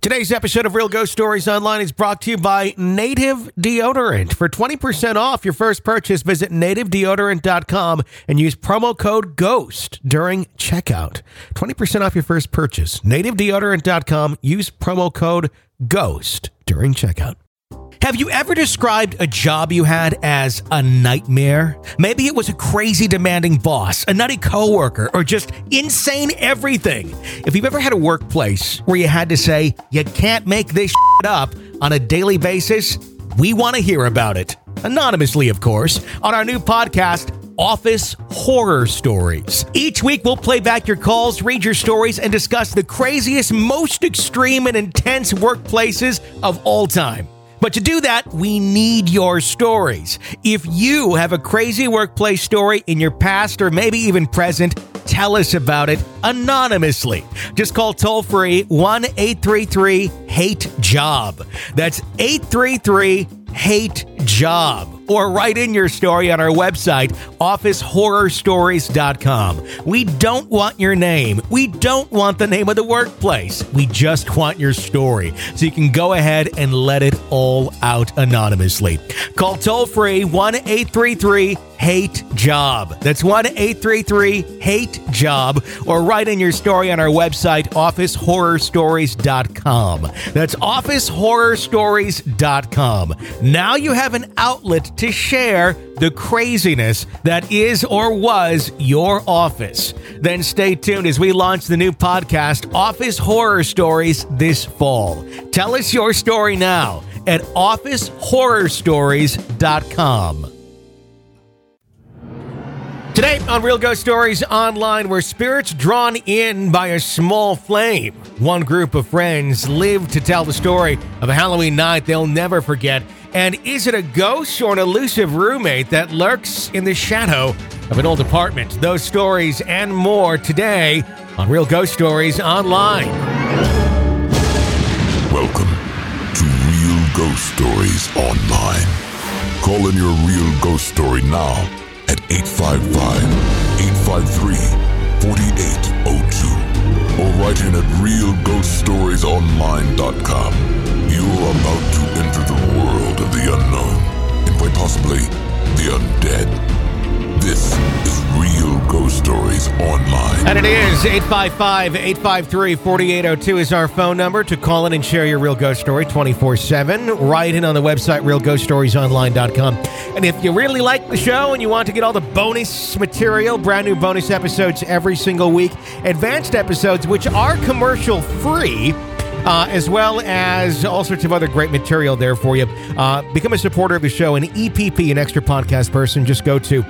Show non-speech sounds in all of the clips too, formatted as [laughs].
Today's episode of Real Ghost Stories Online is brought to you by Native Deodorant. For 20% off your first purchase, visit nativedeodorant.com and use promo code GHOST during checkout. 20% off your first purchase. Nativedeodorant.com. Use promo code GHOST during checkout. Have you ever described a job you had as a nightmare? Maybe it was a crazy demanding boss, a nutty coworker, or just insane everything. If you've ever had a workplace where you had to say, you can't make this up on a daily basis, we want to hear about it. Anonymously, of course, on our new podcast, Office Horror Stories. Each week, we'll play back your calls, read your stories, and discuss the craziest, most extreme, and intense workplaces of all time. But to do that, we need your stories. If you have a crazy workplace story in your past or maybe even present, tell us about it anonymously. Just call toll free 1 833 HATE JOB. That's 833 HATE JOB or write in your story on our website, officehorrorstories.com. We don't want your name. We don't want the name of the workplace. We just want your story. So you can go ahead and let it all out anonymously. Call toll free 1 833 hate job. That's 1 833 hate job. Or write in your story on our website, officehorrorstories.com. That's officehorrorstories.com. Now you have an outlet to share the craziness that is or was your office. Then stay tuned as we launch the new podcast, Office Horror Stories, this fall. Tell us your story now at officehorrorstories.com. Today on Real Ghost Stories Online, where spirits drawn in by a small flame. One group of friends live to tell the story of a Halloween night they'll never forget. And is it a ghost or an elusive roommate that lurks in the shadow of an old apartment? Those stories and more today on Real Ghost Stories Online. Welcome to Real Ghost Stories Online. Call in your real ghost story now at 855 853 4802 or write in at realghoststoriesonline.com. You're about to enter the world of the unknown and quite possibly the undead. This is Real Ghost Stories Online. And it is 855 853 4802 is our phone number to call in and share your real ghost story 24 7. Write in on the website realghoststoriesonline.com. And if you really like the show and you want to get all the bonus material, brand new bonus episodes every single week, advanced episodes, which are commercial free. Uh, as well as all sorts of other great material there for you. Uh, become a supporter of the show, an EPP, an extra podcast person. Just go to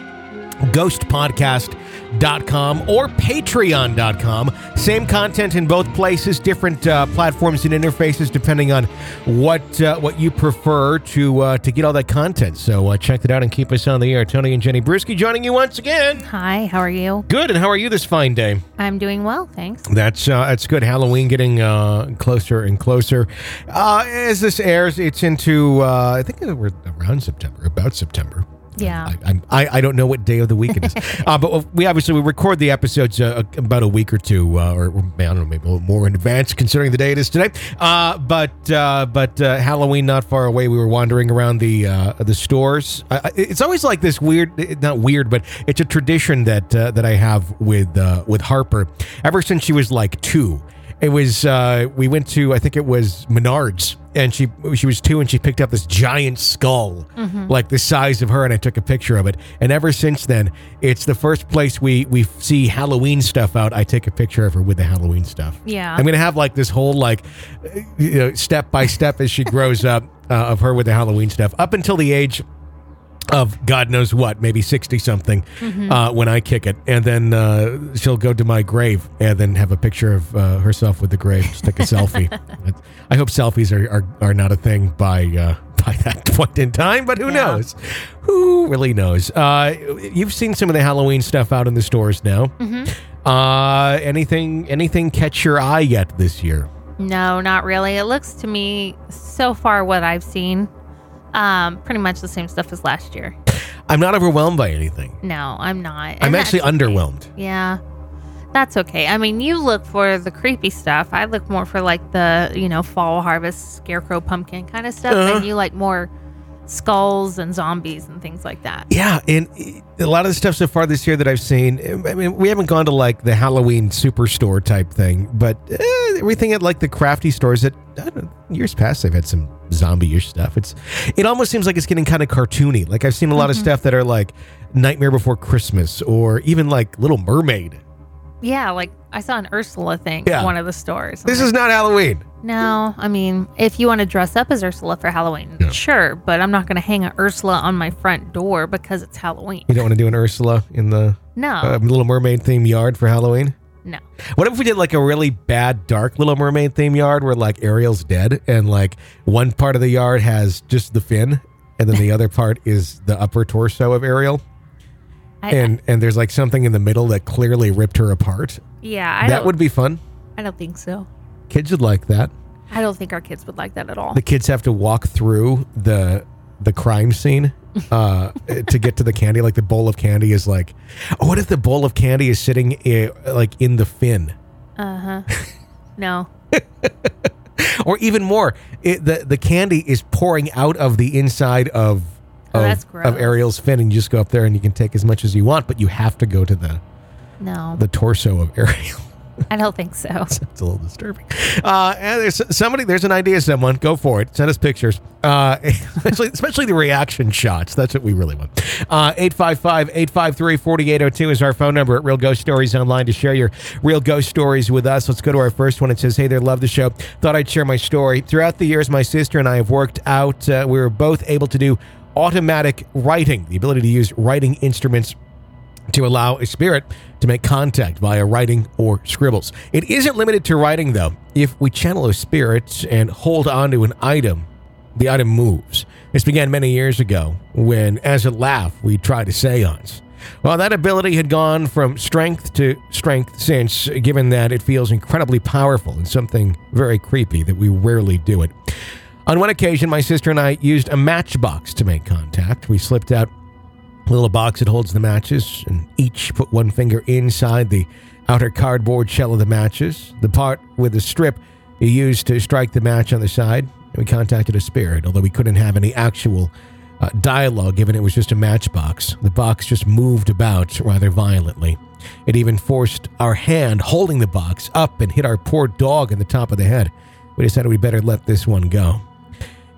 ghostpodcast.com or patreon.com. Same content in both places, different uh, platforms and interfaces depending on what uh, what you prefer to uh, to get all that content. So uh, check it out and keep us on the air. Tony and Jenny Brueski joining you once again. Hi, how are you? Good, and how are you this fine day? I'm doing well, thanks. That's uh, that's good. Halloween getting uh, closer and closer. Uh, as this airs, it's into uh, I think we're around September, about September. Yeah. I, I, I don't know what day of the week it is, [laughs] uh, but we obviously we record the episodes uh, about a week or two, uh, or I don't know, maybe a little more in advance, considering the day it is today. Uh, but uh, but uh, Halloween not far away. We were wandering around the uh, the stores. It's always like this weird, not weird, but it's a tradition that uh, that I have with uh, with Harper ever since she was like two. It was uh, we went to I think it was Menards and she she was two and she picked up this giant skull like the size of her and I took a picture of it and ever since then it's the first place we we see Halloween stuff out I take a picture of her with the Halloween stuff. Yeah. I'm gonna have like this whole like uh, you know step by step as she grows [laughs] up uh, of her with the Halloween stuff up until the age of God knows what, maybe 60 something, uh, when I kick it. And then uh, she'll go to my grave and then have a picture of uh, herself with the grave, just take a selfie. [laughs] I hope selfies are, are, are not a thing by, uh, [laughs] by that point in time, but who Yeah. knows? Who really knows? Uh, you've seen some of the Halloween stuff out in the stores now. Uh, anything, anything catch your eye yet this year? No, not really. It looks to me so far what I've seen, um, pretty much the same stuff as last year. I'm not overwhelmed by anything. No, I'm not. I'm actually okay. underwhelmed. Yeah. that's okay. I mean, you look for the creepy stuff. I look more for like the, you know, fall harvest, scarecrow, pumpkin kind of stuff. Uh-huh. And you like more skulls and zombies and things like that. Yeah, and a lot of the stuff so far this year that I've seen, I mean, we haven't gone to like the Halloween superstore type thing, but eh, everything at like the crafty stores that I don't know, years past they've had some zombie-ish stuff. It's it almost seems like it's getting kind of cartoony. Like I've seen a lot of stuff that are like Nightmare Before Christmas or even like Little Mermaid. Yeah, like I saw an Ursula thing Yeah. at one of the stores. I'm This like, is not Halloween. no, I mean, if you want to dress up as Ursula for Halloween, Yeah. sure, but I'm not going to hang an Ursula on my front door because it's Halloween. You don't want to do an Ursula in the No, uh, Little Mermaid theme yard for Halloween. no. What if we did like a really bad, dark Little Mermaid theme yard where like Ariel's dead and like one part of the yard has just the fin and then the [laughs] other part is the upper torso of Ariel I, and and there's like something in the middle that clearly ripped her apart. yeah, I that would be fun. I don't think so. Kids would like that. I don't think our kids would like that at all. The kids have to walk through the the crime scene [laughs] uh to get to the candy like the bowl of candy is like oh, what if the bowl of candy is sitting i like in the fin Uh huh. [laughs] no. or even more, it, the the candy is pouring out of the inside of Oh, of, of. Ariel's fin, and you just go up there and you can take as much as you want, but you have to go to the No, the torso of Ariel. I don't think so. [laughs] it's a little disturbing. Uh, and there's somebody, there's an idea, someone go for it. Send us pictures, uh, [laughs] especially especially the reaction shots. That's what we really want. Uh, 855 853 4802 is our phone number at Real Ghost Stories Online to share your real ghost stories with us. Let's go to our first one. It says, Hey there, love the show. Thought I'd share my story. Throughout the years, my sister and I have worked out, uh, we were both able to do automatic writing, the ability to use writing instruments to allow a spirit to make contact via writing or scribbles. It isn't limited to writing, though. If we channel a spirit and hold on to an item, the item moves. This began many years ago when, as a laugh, we tried a seance. Well, that ability had gone from strength to strength since, given that it feels incredibly powerful and something very creepy that we rarely do it. On one occasion, my sister and I used a matchbox to make contact. We slipped out a little box that holds the matches, and each put one finger inside the outer cardboard shell of the matches, the part with the strip you used to strike the match on the side. We contacted a spirit, although we couldn't have any actual uh, dialogue given it was just a matchbox. The box just moved about rather violently. It even forced our hand holding the box up and hit our poor dog in the top of the head. We decided we better let this one go.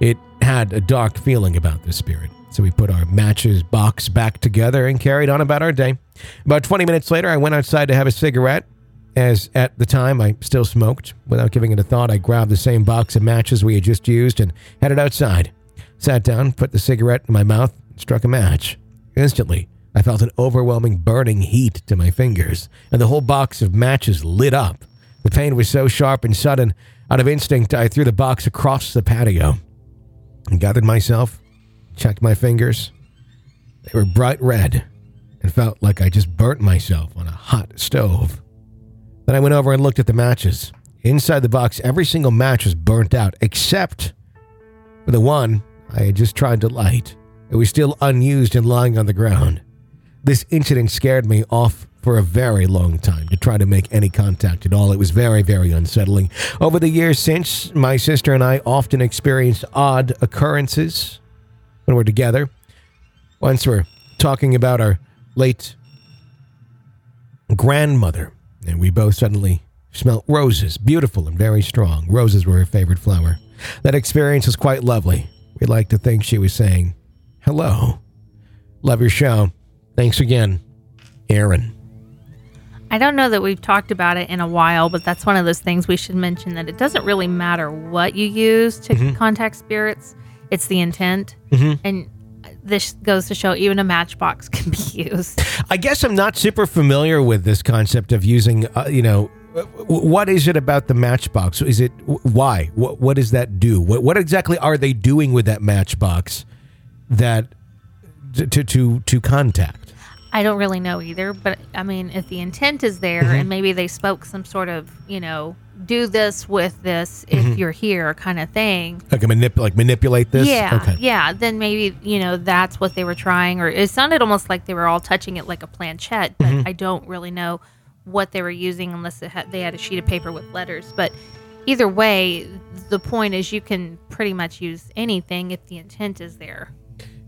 It had a dark feeling about the spirit. So we put our matches box back together and carried on about our day. About 20 minutes later, I went outside to have a cigarette. As at the time, I still smoked. Without giving it a thought, I grabbed the same box of matches we had just used and headed outside. Sat down, put the cigarette in my mouth, struck a match. Instantly, I felt an overwhelming burning heat to my fingers, and the whole box of matches lit up. The pain was so sharp and sudden, out of instinct, I threw the box across the patio and gathered myself, checked my fingers. They were bright red and felt like I just burnt myself on a hot stove. Then I went over and looked at the matches. Inside the box, every single match was burnt out, except for the one I had just tried to light. It was still unused and lying on the ground. This incident scared me off for a very long time to try to make any contact at all. It was very, very unsettling. Over the years since, my sister and I often experienced odd occurrences when we're together. Once we're talking about our late grandmother, and we both suddenly smelt roses, beautiful and very strong. Roses were her favorite flower. That experience was quite lovely. We'd like to think she was saying, Hello. Love your show. Thanks again, Aaron. I don't know that we've talked about it in a while, but that's one of those things we should mention that it doesn't really matter what you use to Mm-hmm. contact spirits, it's the intent. Mhm. And this goes to show even a matchbox [laughs] can be used. I guess I'm not super familiar with this concept of using, uh, you know, what is it about the matchbox? Is it why? What, what does that do? What, what exactly are they doing with that matchbox that to to, to contact? I don't really know either, but I mean, if the intent is there Mm-hmm. and maybe they spoke some sort of, you know, do this with this if Mm-hmm. you're here kind of thing. Like a manip- like manipulate this? Yeah, Okay. yeah. Then maybe you know that's what they were trying, or it sounded almost like they were all touching it like a planchette. But Mm-hmm. I don't really know what they were using unless had, they had a sheet of paper with letters. But either way, the point is you can pretty much use anything if the intent is there.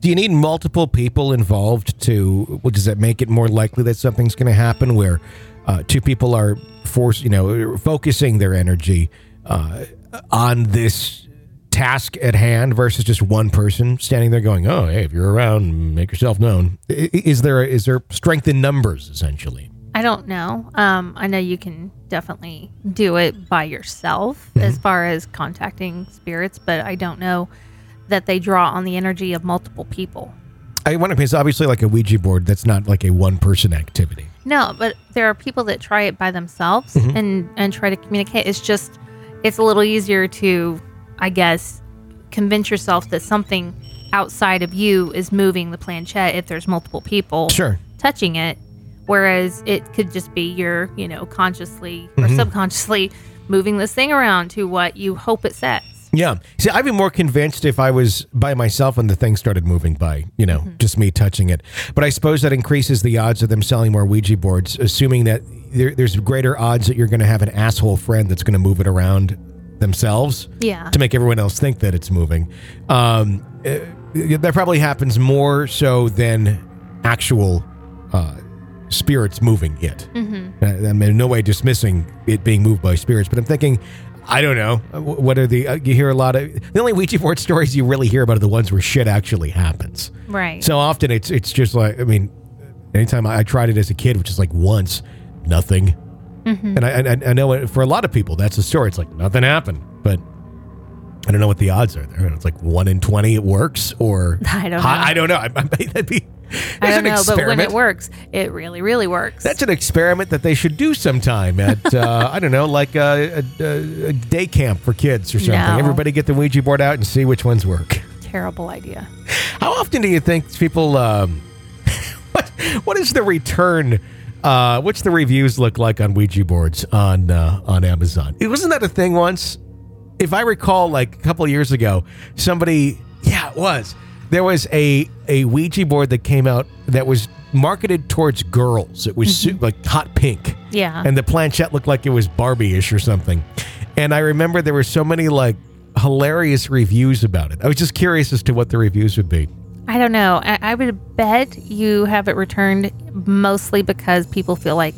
Do you need multiple people involved to? Well, does that make it more likely that something's going to happen? Where uh, two people are forced, you know, focusing their energy uh, on this task at hand versus just one person standing there going, "Oh, hey, if you're around, make yourself known." Is there is there strength in numbers essentially? I don't know. Um, I know you can definitely do it by yourself as far as contacting spirits, but I don't know that they draw on the energy of multiple people. I wonder because obviously, like a Ouija board, that's not like a one person activity. No, but there are people that try it by themselves mm-hmm. and and try to communicate. It's just it's a little easier to, I guess, convince yourself that something outside of you is moving the planchette if there's multiple people Sure. touching it, whereas it could just be your, you know, consciously or mm-hmm. subconsciously moving this thing around to what you hope it says. Yeah. See, I'd be more convinced if I was by myself and the thing started moving by, you know, just me touching it. But I suppose that increases the odds of them selling more Ouija boards, assuming that there, there's greater odds that you're going to have an asshole friend that's going to move it around themselves Yeah. to make everyone else think that it's moving. Um, uh, that probably happens more so than actual uh, spirits moving it. Mm-hmm. I'm in no way dismissing it being moved by spirits, but I'm thinking, I don't know. uh, What are the? Uh, you hear a lot of the only Ouija board stories you really hear about are the ones where shit actually happens. Right. So often it's it's just like I mean, anytime I, I tried it as a kid, which is like once, nothing. And I, I I know it, for a lot of people that's the story. It's like nothing happened, but I don't know what the odds are there. It's like one in twenty it works, or [laughs] I don't know. I, I don't know. I, I, that'd be. I don't know, but when it works, it really, really works. That's an experiment that they should do sometime at [laughs] uh, I don't know, like a, a, a day camp for kids or something. No. Everybody get the Ouija board out and see which ones work. terrible idea. How often do you think people? Um, [laughs] what what is the return? Uh, what's the reviews look like on Ouija boards on uh, on Amazon? It wasn't that a thing once. If I recall, like a couple of years ago, somebody yeah, it was there was a a Ouija board that came out that was marketed towards girls. It was su- like hot pink Yeah. and the planchette looked like it was Barbie-ish or something. And I remember there were so many like hilarious reviews about it. I was just curious as to what the reviews would be. I don't know. I, I would bet you have it returned mostly because people feel like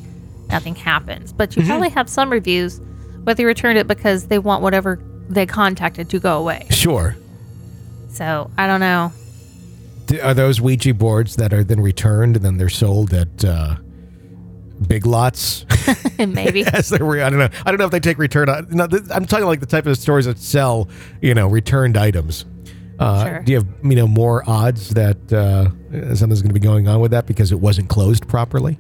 nothing happens. But you Mm-hmm. probably have some reviews where they returned it because they want whatever they contacted to go away. Sure. So I don't know. Are those Ouija boards that are then returned and then they're sold at uh, big lots? [laughs] Maybe. [laughs] As they're re- I don't know. I don't know if they take return. No, th- I'm talking like the type of stores that sell, you know, returned items. Uh, Sure. Do you have you know more odds that uh, something's going to be going on with that because it wasn't closed properly?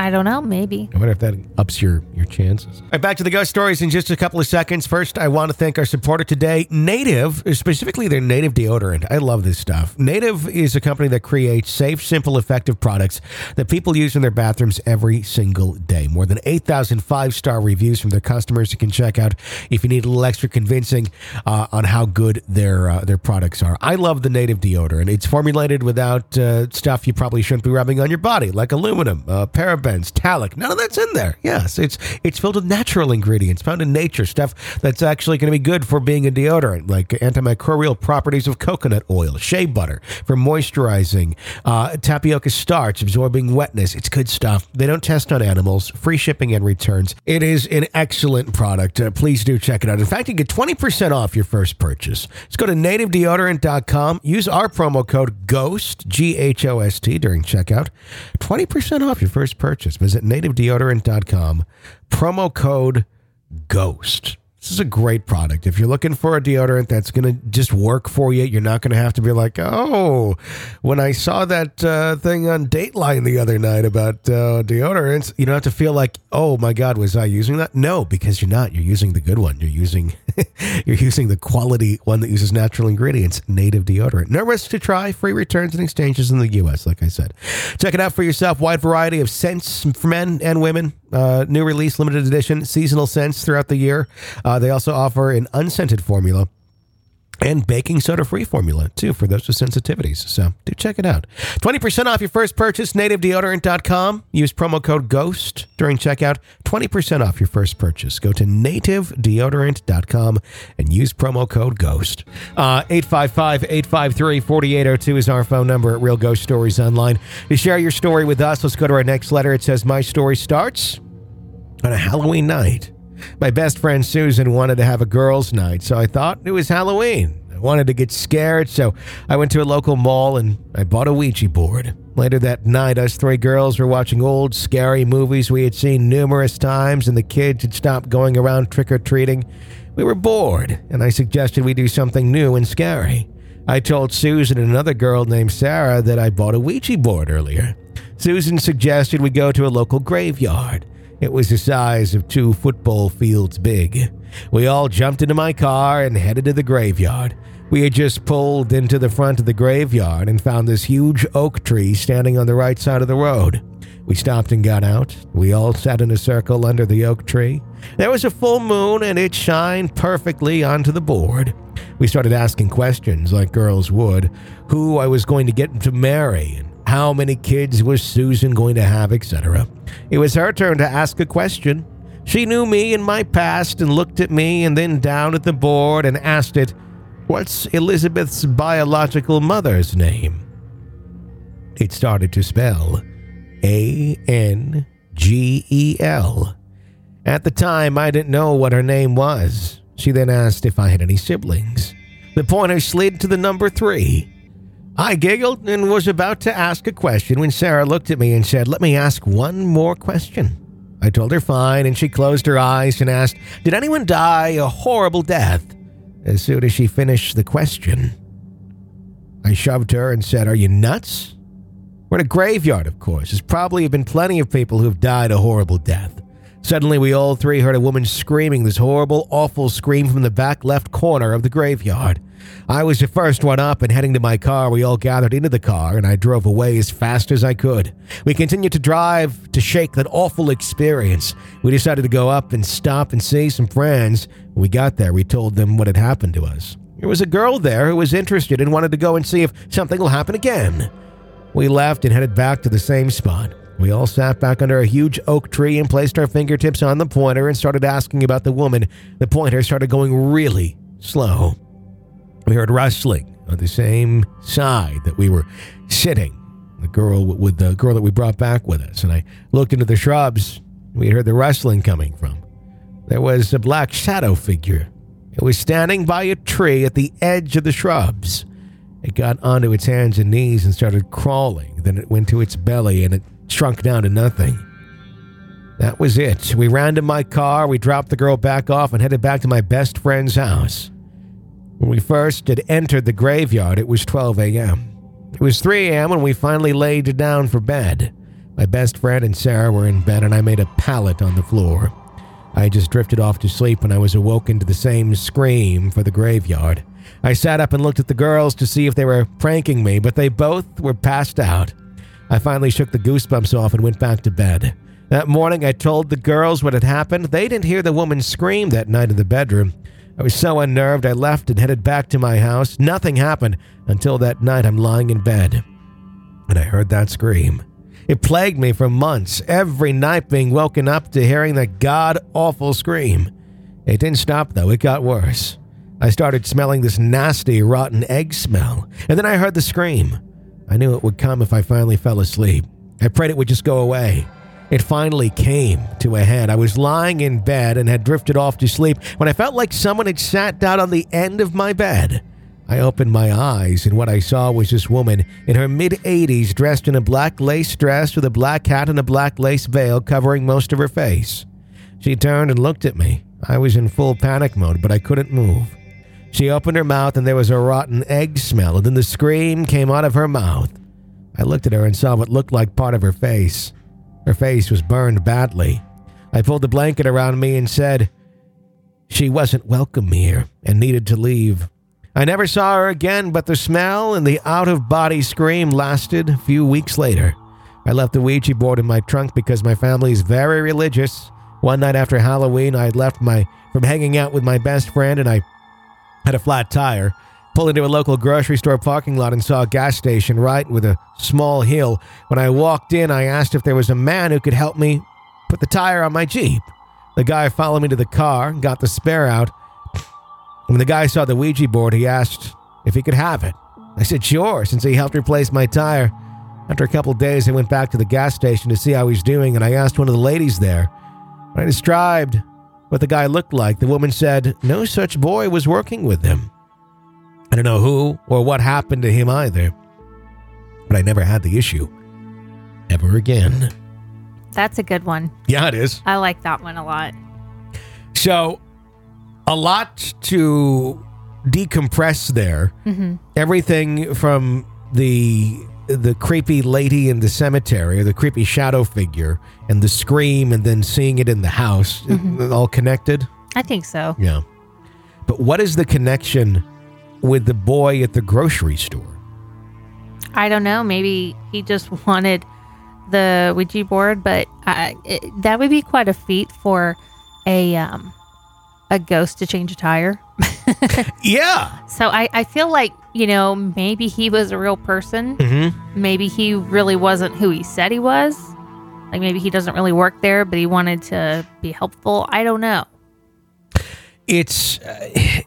I don't know. Maybe. I wonder if that ups your, your chances. All right, back to the ghost stories in just a couple of seconds. First, I want to thank our supporter today, Native, specifically their Native deodorant. I love this stuff. Native is a company that creates safe, simple, effective products that people use in their bathrooms every single day. More than 8,000 five star reviews from their customers you can check out if you need a little extra convincing uh, on how good their uh, their products are. I love the Native deodorant. It's formulated without uh, stuff you probably shouldn't be rubbing on your body, like aluminum, uh, parabens, talc. None of that's in there. Yes, it's it's filled with natural ingredients found in nature, stuff that's actually going to be good for being a deodorant, like antimicrobial properties of coconut oil, shea butter for moisturizing, uh, tapioca starch absorbing wetness. It's good stuff. They don't test on animals. Free shipping and returns. It is an excellent product. Uh, please do check it out. In fact, you get 20% off your first purchase. Just go to nativedeodorant.com. Use our promo code GHOST, G H O S T, during checkout. 20% off your first purchase. Visit nativedeodorant.com. Promo code GHOST. This is a great product. If you're looking for a deodorant that's going to just work for you, you're not going to have to be like, oh, when I saw that uh, thing on Dateline the other night about uh, deodorants, you don't have to feel like, oh my God, was I using that? No, because you're not. You're using the good one. You're using [laughs] you're using the quality one that uses natural ingredients, native deodorant. No risk to try. Free returns and exchanges in the U.S. Like I said, check it out for yourself. Wide variety of scents for men and women. Uh, new release, limited edition, seasonal scents throughout the year. Uh, they also offer an unscented formula and baking soda free formula too for those with sensitivities. So do check it out. 20% off your first purchase, nativedeodorant.com. Use promo code GHOST during checkout. 20% off your first purchase. Go to nativedeodorant.com and use promo code GHOST. Uh, 855 853 4802 is our phone number at Real Ghost Stories Online. To share your story with us, let's go to our next letter. It says, My story starts on a Halloween night. My best friend Susan wanted to have a girls' night, so I thought it was Halloween. I wanted to get scared, so I went to a local mall and I bought a Ouija board. Later that night, us three girls were watching old, scary movies we had seen numerous times, and the kids had stopped going around trick or treating. We were bored, and I suggested we do something new and scary. I told Susan and another girl named Sarah that I bought a Ouija board earlier. Susan suggested we go to a local graveyard. It was the size of two football fields big. We all jumped into my car and headed to the graveyard. We had just pulled into the front of the graveyard and found this huge oak tree standing on the right side of the road. We stopped and got out. We all sat in a circle under the oak tree. There was a full moon and it shined perfectly onto the board. We started asking questions like girls would who I was going to get to marry and how many kids was Susan going to have, etc. It was her turn to ask a question. She knew me and my past and looked at me and then down at the board and asked it, What's Elizabeth's biological mother's name? It started to spell A N G E L. At the time, I didn't know what her name was. She then asked if I had any siblings. The pointer slid to the number three. I giggled and was about to ask a question when Sarah looked at me and said, Let me ask one more question. I told her fine, and she closed her eyes and asked, Did anyone die a horrible death? As soon as she finished the question, I shoved her and said, Are you nuts? We're in a graveyard, of course. There's probably been plenty of people who've died a horrible death. Suddenly, we all three heard a woman screaming this horrible, awful scream from the back left corner of the graveyard. I was the first one up, and heading to my car, we all gathered into the car, and I drove away as fast as I could. We continued to drive to shake that awful experience. We decided to go up and stop and see some friends. When we got there, we told them what had happened to us. There was a girl there who was interested and wanted to go and see if something will happen again. We left and headed back to the same spot. We all sat back under a huge oak tree and placed our fingertips on the pointer and started asking about the woman. The pointer started going really slow. We heard rustling on the same side that we were sitting. The girl with the girl that we brought back with us, and I looked into the shrubs. We heard the rustling coming from. There was a black shadow figure. It was standing by a tree at the edge of the shrubs. It got onto its hands and knees and started crawling. Then it went to its belly and it shrunk down to nothing. That was it. We ran to my car, we dropped the girl back off, and headed back to my best friend's house. When we first had entered the graveyard, it was 12 a.m. It was 3 a.m. when we finally laid down for bed. My best friend and Sarah were in bed, and I made a pallet on the floor. I just drifted off to sleep when I was awoken to the same scream for the graveyard. I sat up and looked at the girls to see if they were pranking me, but they both were passed out. I finally shook the goosebumps off and went back to bed. That morning, I told the girls what had happened. They didn't hear the woman scream that night in the bedroom. I was so unnerved, I left and headed back to my house. Nothing happened until that night I'm lying in bed. And I heard that scream. It plagued me for months, every night being woken up to hearing that god awful scream. It didn't stop though, it got worse. I started smelling this nasty, rotten egg smell, and then I heard the scream. I knew it would come if I finally fell asleep. I prayed it would just go away. It finally came to a head. I was lying in bed and had drifted off to sleep when I felt like someone had sat down on the end of my bed. I opened my eyes, and what I saw was this woman in her mid 80s dressed in a black lace dress with a black hat and a black lace veil covering most of her face. She turned and looked at me. I was in full panic mode, but I couldn't move. She opened her mouth, and there was a rotten egg smell, and then the scream came out of her mouth. I looked at her and saw what looked like part of her face. Her face was burned badly. I pulled the blanket around me and said, She wasn't welcome here and needed to leave. I never saw her again, but the smell and the out of body scream lasted a few weeks later. I left the Ouija board in my trunk because my family is very religious. One night after Halloween, I had left my from hanging out with my best friend and I had a flat tire. Pulled into a local grocery store parking lot and saw a gas station right with a small hill. When I walked in, I asked if there was a man who could help me put the tire on my Jeep. The guy followed me to the car, and got the spare out. When the guy saw the Ouija board, he asked if he could have it. I said, sure, since he helped replace my tire. After a couple days, I went back to the gas station to see how he's doing, and I asked one of the ladies there. When I described what the guy looked like, the woman said no such boy was working with him. I don't know who or what happened to him either, but I never had the issue ever again. That's a good one. Yeah, it is. I like that one a lot. So, a lot to decompress there. Mm-hmm. Everything from the the creepy lady in the cemetery, or the creepy shadow figure, and the scream, and then seeing it in the house, mm-hmm. all connected. I think so. Yeah. But what is the connection with the boy at the grocery store? I don't know. Maybe he just [laughs] wanted the Ouija board, but I, it, that would be quite a feat for a um, a ghost to change a tire. [laughs] Yeah. So I, I feel like you know maybe he was a real person. Mm-hmm. Maybe he really wasn't who he said he was. Like maybe he doesn't really work there, but he wanted to be helpful. I don't know. It's. Uh,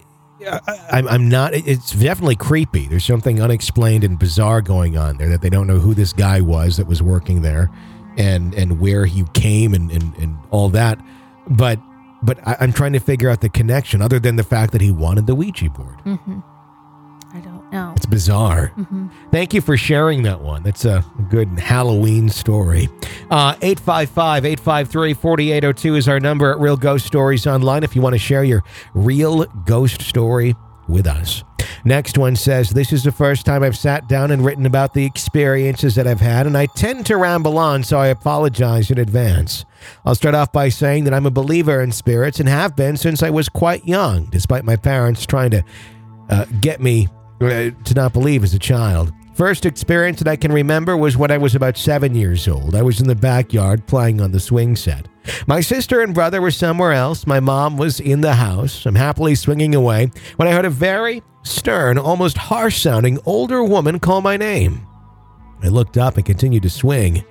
I'm- I'm not. It's definitely creepy. There's something unexplained and bizarre going on there that they don't know who this guy was that was working there, and and where he came and and, and all that. But but I, I'm trying to figure out the connection, other than the fact that he wanted the Ouija board. I know. It's bizarre. Thank you for sharing that one. That's a good Halloween story. Uh, 855 853 4802 is our number at Real Ghost Stories Online if you want to share your real ghost story with us. Next one says, This is the first time I've sat down and written about the experiences that I've had, and I tend to ramble on, so I apologize in advance. I'll start off by saying that I'm a believer in spirits and have been since I was quite young, despite my parents trying to uh, get me Uh, to not believe as a child. First experience that I can remember was when I was about seven years old. I was in the backyard playing on the swing set. My sister and brother were somewhere else. My mom was in the house. I'm happily swinging away when I heard a very stern, almost harsh sounding older woman call my name. I looked up and continued to swing,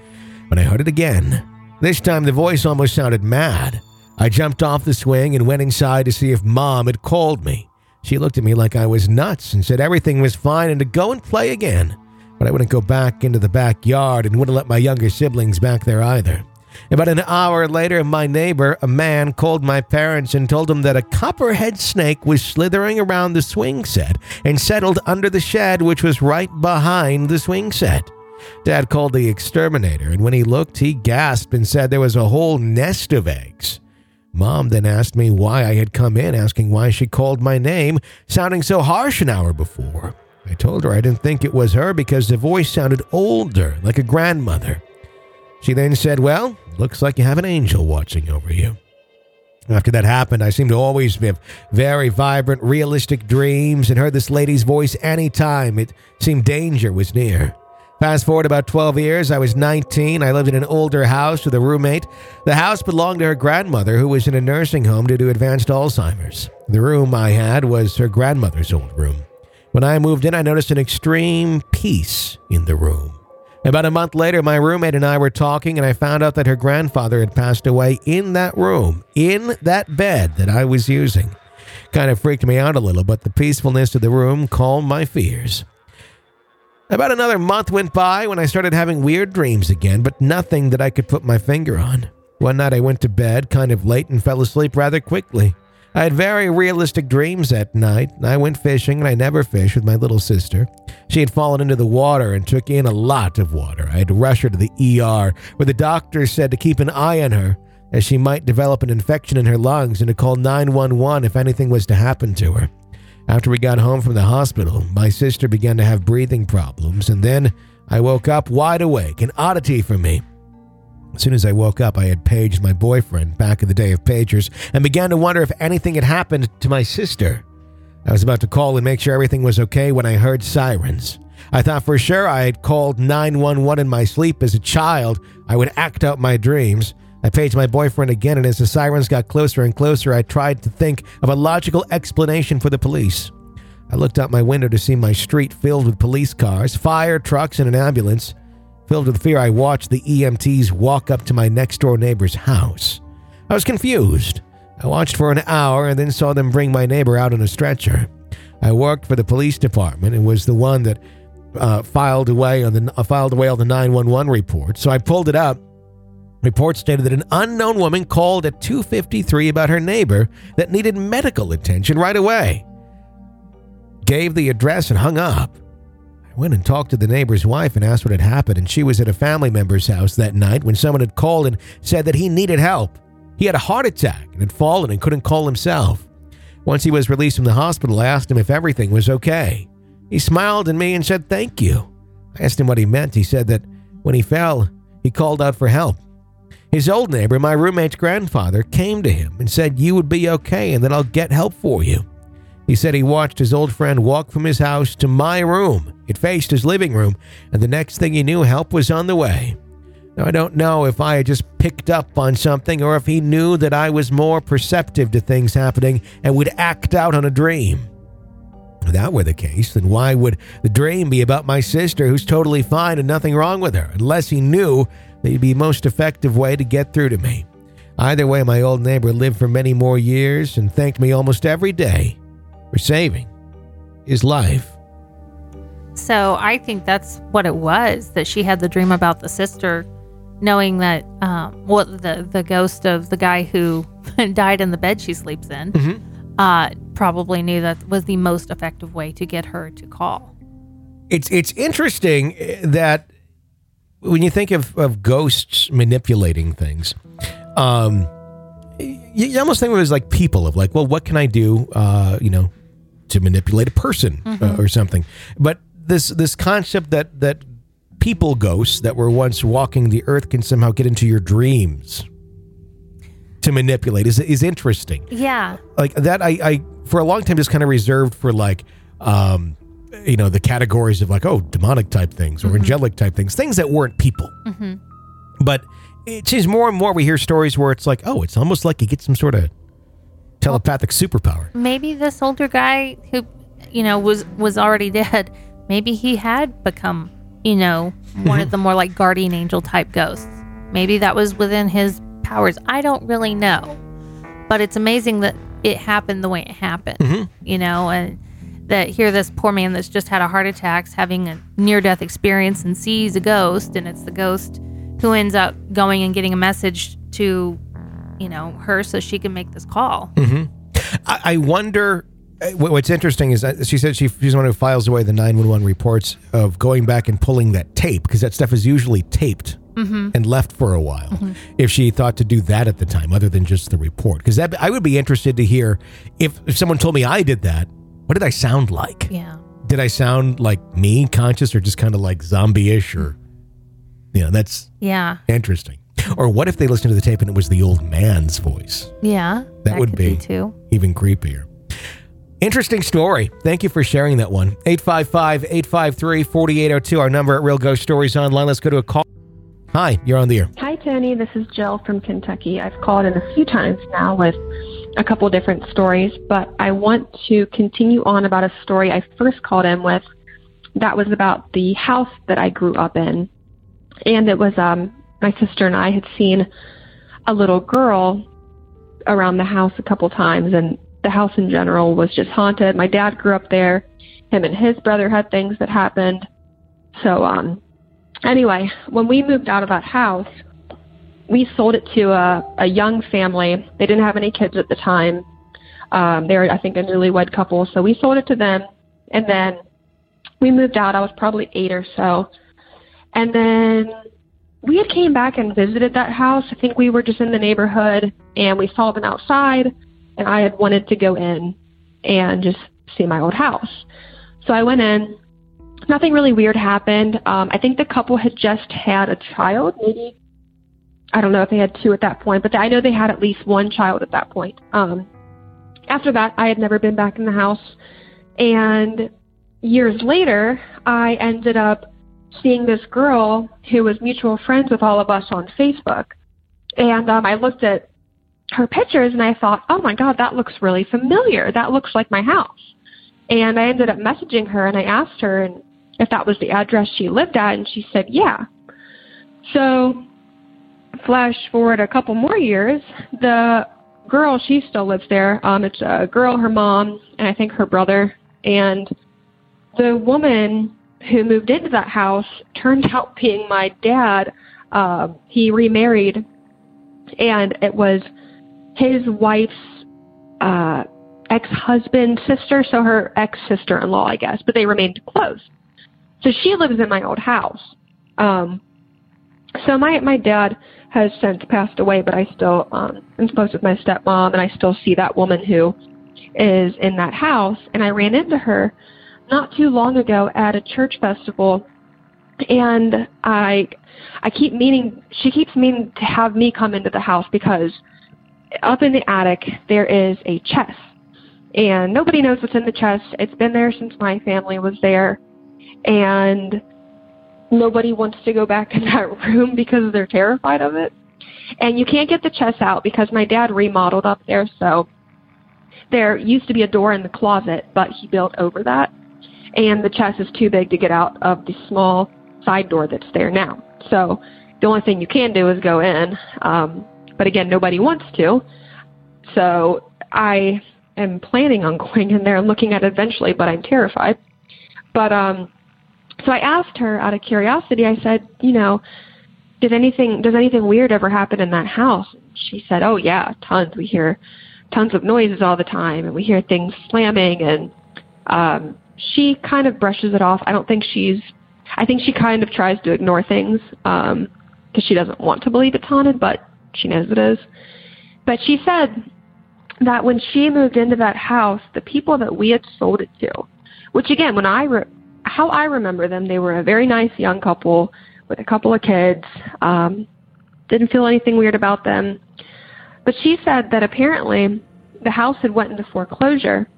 but I heard it again. This time the voice almost sounded mad. I jumped off the swing and went inside to see if mom had called me. She looked at me like I was nuts and said everything was fine and to go and play again. But I wouldn't go back into the backyard and wouldn't let my younger siblings back there either. About an hour later, my neighbor, a man, called my parents and told them that a copperhead snake was slithering around the swing set and settled under the shed, which was right behind the swing set. Dad called the exterminator, and when he looked, he gasped and said there was a whole nest of eggs. Mom then asked me why I had come in, asking why she called my name, sounding so harsh an hour before. I told her I didn't think it was her because the voice sounded older, like a grandmother. She then said, Well, looks like you have an angel watching over you. After that happened, I seemed to always have very vibrant, realistic dreams and heard this lady's voice any time it seemed danger was near. Fast forward about 12 years, I was 19. I lived in an older house with a roommate. The house belonged to her grandmother, who was in a nursing home due to advanced Alzheimer's. The room I had was her grandmother's old room. When I moved in, I noticed an extreme peace in the room. About a month later, my roommate and I were talking, and I found out that her grandfather had passed away in that room, in that bed that I was using. Kind of freaked me out a little, but the peacefulness of the room calmed my fears. About another month went by when I started having weird dreams again, but nothing that I could put my finger on. One night I went to bed kind of late and fell asleep rather quickly. I had very realistic dreams that night. I went fishing and I never fish with my little sister. She had fallen into the water and took in a lot of water. I had to rush her to the ER, where the doctor said to keep an eye on her, as she might develop an infection in her lungs and to call 911 if anything was to happen to her. After we got home from the hospital, my sister began to have breathing problems, and then I woke up wide awake, an oddity for me. As soon as I woke up, I had paged my boyfriend back in the day of pagers and began to wonder if anything had happened to my sister. I was about to call and make sure everything was okay when I heard sirens. I thought for sure I had called 911 in my sleep as a child. I would act out my dreams. I paged my boyfriend again, and as the sirens got closer and closer, I tried to think of a logical explanation for the police. I looked out my window to see my street filled with police cars, fire trucks, and an ambulance. Filled with fear, I watched the EMTs walk up to my next door neighbor's house. I was confused. I watched for an hour and then saw them bring my neighbor out on a stretcher. I worked for the police department and was the one that uh, filed away on the uh, filed away all the 911 reports. So I pulled it up. Report stated that an unknown woman called at 2:53 about her neighbor that needed medical attention right away. Gave the address and hung up. I went and talked to the neighbor's wife and asked what had happened, and she was at a family member's house that night when someone had called and said that he needed help. He had a heart attack and had fallen and couldn't call himself. Once he was released from the hospital, I asked him if everything was okay. He smiled at me and said thank you. I asked him what he meant. He said that when he fell, he called out for help. His old neighbor, my roommate's grandfather, came to him and said, You would be okay and that I'll get help for you. He said he watched his old friend walk from his house to my room. It faced his living room, and the next thing he knew, help was on the way. Now, I don't know if I had just picked up on something or if he knew that I was more perceptive to things happening and would act out on a dream. If that were the case, then why would the dream be about my sister who's totally fine and nothing wrong with her, unless he knew be most effective way to get through to me? Either way, my old neighbor lived for many more years and thanked me almost every day for saving his life. So I think that's what it was that she had the dream about the sister, knowing that um, well, the the ghost of the guy who [laughs] died in the bed she sleeps in, Mm-hmm. uh, probably knew that was the most effective way to get her to call. It's it's interesting eh, that when you think of, of ghosts manipulating things, um, you, you almost think of it as like people of like, well, what can I do, uh, you know, to manipulate a person uh, or something? But this this concept that that people ghosts that were once walking the earth can somehow get into your dreams to manipulate is is interesting. Yeah, like that I, I for a long time just kind of reserved for like um you know the categories of like oh demonic type things or mm-hmm. angelic type things things that weren't people mm-hmm. but it seems more and more we hear stories where it's like oh it's almost like you get some sort of telepathic superpower maybe this older guy who, you know, was was already dead. Maybe he had become, you know, one of the more like guardian angel type ghosts. Maybe that was within his powers. I don't really know, but it's amazing that it happened the way it happened. Mm-hmm. You know, and that here this poor man that's just had a heart attack's having a near death experience and sees a ghost, and it's the ghost who ends up going and getting a message to, you know, her so she can make this call. Mm-hmm. I, I wonder. uh, What's interesting is that she said she, she's the one who files away the 911 reports of going back and pulling that tape because that stuff is usually taped mm-hmm. and left for a while. Mm-hmm. If she thought to do that at the time, other than just the report, because that I would be interested to hear if, if someone told me I did that, what did I sound like? Yeah. Did I sound like me, conscious, or just kind of like zombie-ish, or you know, that's Yeah. interesting. Or what if they listened to the tape and it was the old man's voice? Yeah. That would could be. too. even creepier. Interesting story. Thank you for sharing that one. 855 853 4802, our number at Real Ghost Stories Online. Let's go to a call. Hi, you're on the air. Hi, Tony. This is Jill from Kentucky. I've called in a few times now with a couple different stories, but I want to continue on about a story I first called in with. That was about the house that I grew up in. And it was um, my sister and I had seen a little girl around the house a couple times, and the house in general was just haunted. My dad grew up there. Him and his brother had things that happened. So, um, anyway, when we moved out of that house, we sold it to a, a young family. They didn't have any kids at the time. Um, they were, I think, a newlywed couple. So we sold it to them. And then we moved out. I was probably eight or so. And then we had came back and visited that house. I think we were just in the neighborhood and we saw them outside. And I had wanted to go in and just see my old house. So I went in. Nothing really weird happened. Um, I think the couple had just had a child, maybe I don't know if they had two at that point, but I know they had at least one child at that point. Um, after that, I had never been back in the house. And years later, I ended up seeing this girl who was mutual friends with all of us on Facebook. And um, I looked at her pictures and I thought, oh my God, that looks really familiar. That looks like my house. And I ended up messaging her and I asked her if that was the address she lived at and she said, "Yeah." So flash forward a couple more years, the girl she still lives there. Um it's a girl, her mom, and I think her brother and the woman who moved into that house turned out being my dad. Uh, he remarried, and it was his wife's uh, ex-husband's sister, so her ex-sister-in-law, I guess, but they remained close. So she lives in my old house. Um, so my my dad has since passed away, but I still um, am close with my stepmom, and I still see that woman who is in that house. And I ran into her not too long ago at a church festival, and I I keep meaning she keeps meaning to have me come into the house because up in the attic there is a chest and nobody knows what's in the chest. It's been there since my family was there, and nobody wants to go back [laughs] in that room because they're terrified of it. And you can't get the chest out because my dad remodeled up there, so there used to be a door in the closet, but he built over that, and the chest is too big to get out of the small side door that's there now. So the only thing you can do is go in, um, but again, nobody wants to. So I am planning on [laughs] going in there and looking at it eventually, but I'm terrified. But um so I asked her out of curiosity, I said, you know, did anything does anything weird ever happen in that house? She said, Oh yeah, tons. We hear tons of noises all the time and we hear things slamming and um she kind of brushes it off. I don't think she's I think she kind of tries to ignore things um because she doesn't want to believe it's haunted, but she knows it is. But she said that when she moved into that house, the people that we had sold it to, which again, when I re- how I remember them, they were a very nice young couple with a couple of kids. Um, didn't feel anything weird about them. But she said that apparently the house had went into foreclosure,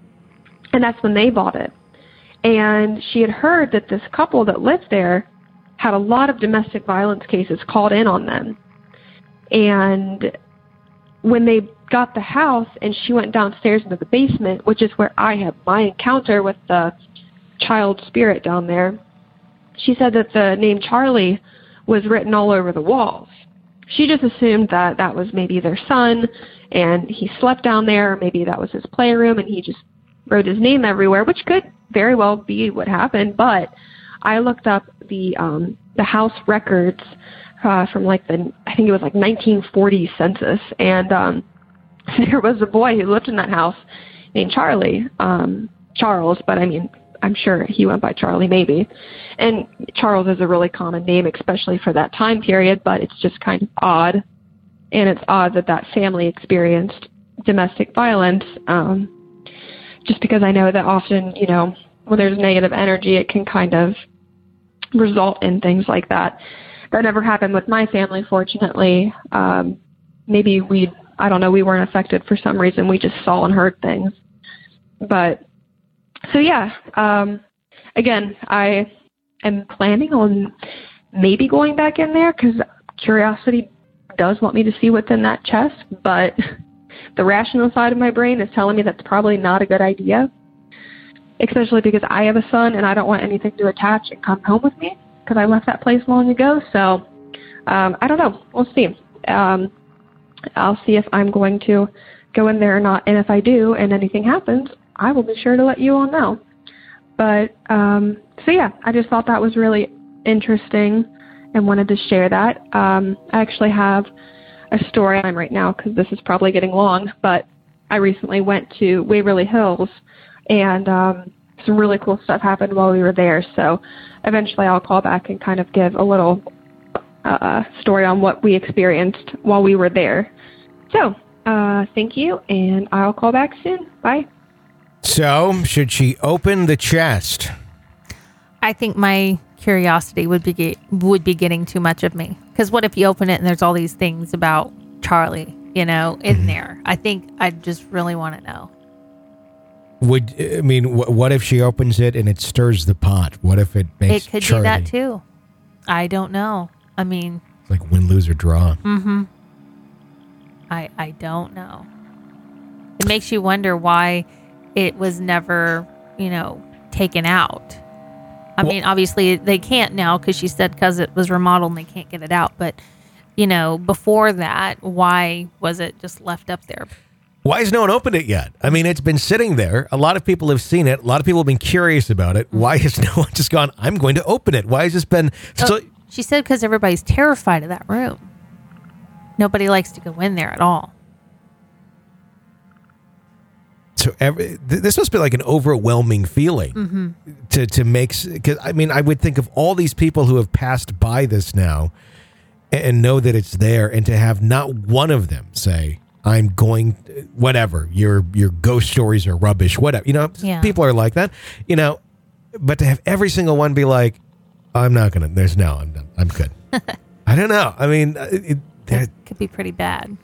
and that's when they bought it. And she had heard that this couple that lived there had a lot of domestic violence cases called in on them. And when they got the house and she went downstairs into the basement, which is where I had my encounter with the child spirit down there, she said that the name Charlie was written all over the walls. She just assumed that that was maybe their son and he slept down there, maybe that was his playroom and he just wrote his name everywhere, which could very well be what happened, but I looked up the um the house records uh from like the I think it was like 1940 census and um [laughs] there was a boy who lived in that house named Charlie, um, Charles, but I mean, I'm sure he went by Charlie maybe. And Charles is a really common name, especially for that time period, but it's just kind of odd. And it's odd that that family experienced domestic violence, um, just because I know that often, you know, when there's negative energy, it can kind of result in things like that. That never happened with my family, fortunately. Um, maybe we I don't know, we weren't affected for some reason. We just saw and heard things. But so yeah, um again, I am planning on maybe going back in there cuz curiosity does want me to see what's in that chest, but [laughs] the rational side of my brain is telling me that's probably not a good idea. Especially because I have a son and I don't want anything to attach and come home with me because I left that place long ago. So um I don't know. We'll see. Um I'll see if I'm going to go in there or not. And if I do and anything happens, I will be sure to let you all know. But um, so yeah, I just thought that was really interesting and wanted to share that. Um, I actually have a story I'm right now because this is probably getting long, but I recently went to Waverly Hills and um, some really cool stuff happened while we were there. So eventually I'll call back and kind of give a little uh, story on what we experienced while we were there. So, uh, thank you, and I'll call back soon. Bye. So, should she open the chest? I think my curiosity would be get, would be getting too much of me. Because what if you open it and there's all these things about Charlie, you know, in Mm-hmm. there? I think I just really want to know. Would I mean, wh- what if she opens it and it stirs the pot? What if it makes it could Charlie, be that too. I don't know. I mean, Like win, lose, or draw. mm-hmm. I I don't know. It makes you wonder why it was never you know, taken out. I mean, obviously they can't now because she said because it was remodeled and they can't get it out. But you know, before that, why was it just left up there? Why has no one opened it yet? I mean, it's been sitting there. A lot of people have seen it. A lot of people have been curious about it. Why has [laughs] no one just gone, I'm going to open it? Why has this been oh, so? Oh, she said because everybody's terrified of that room. Nobody likes to go in there at all. So every, th- this must be like an overwhelming feeling to to make. Because I mean, I would think of all these people who have passed by this now and, know that it's there, and to have not one of them say, "I'm going," whatever your your ghost stories are rubbish, whatever. You know, Yeah. people are like that. You know, but to have every single one be like, "I'm not gonna." There's no. I'm done. I'm good. [laughs] I don't know. I mean, uh, it, Could be pretty bad.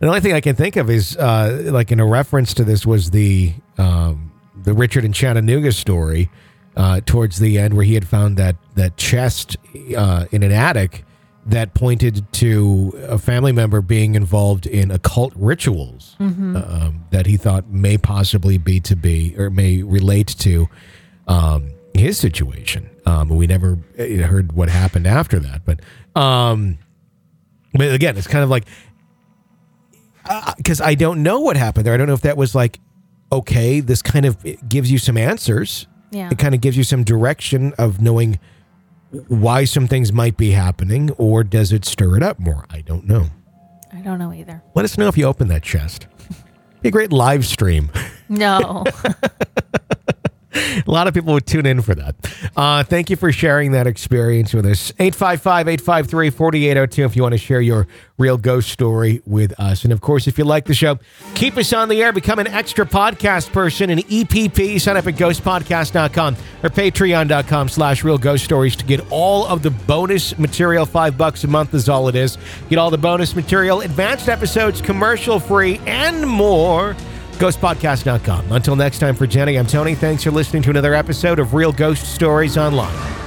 The only thing I can think of is uh, like in a reference to this was the um, the Richard and Chattanooga story uh, towards the end where he had found that that chest uh, in an attic that pointed to a family member being involved in occult rituals um, that he thought may possibly be to be or may relate to um, his situation. Um, we never uh, heard what happened after that, but um, but again, it's kind of like because I don't know what happened there. I don't know if that was like, okay, this kind of gives you some answers. Yeah. It kind of gives you some direction of knowing why some things might be happening, or does it stir it up more? I don't know. I don't know either. Let us know if you open that chest. Be a great live stream. No. [laughs] A lot of people would tune in for that. Uh, thank you for sharing that experience with us. 855 853 4802 if you want to share your real ghost story with us. And of course, if you like the show, keep us on the air. Become an extra podcast person, an EPP. Sign up at ghostpodcast.com or patreon.com slash real ghost stories to get all of the bonus material. Five bucks a month is all it is. Get all the bonus material, advanced episodes, commercial free, and more ghostpodcast.com. Until next time, for Jenny, I'm Tony. Thanks for listening to another episode of Real Ghost Stories Online.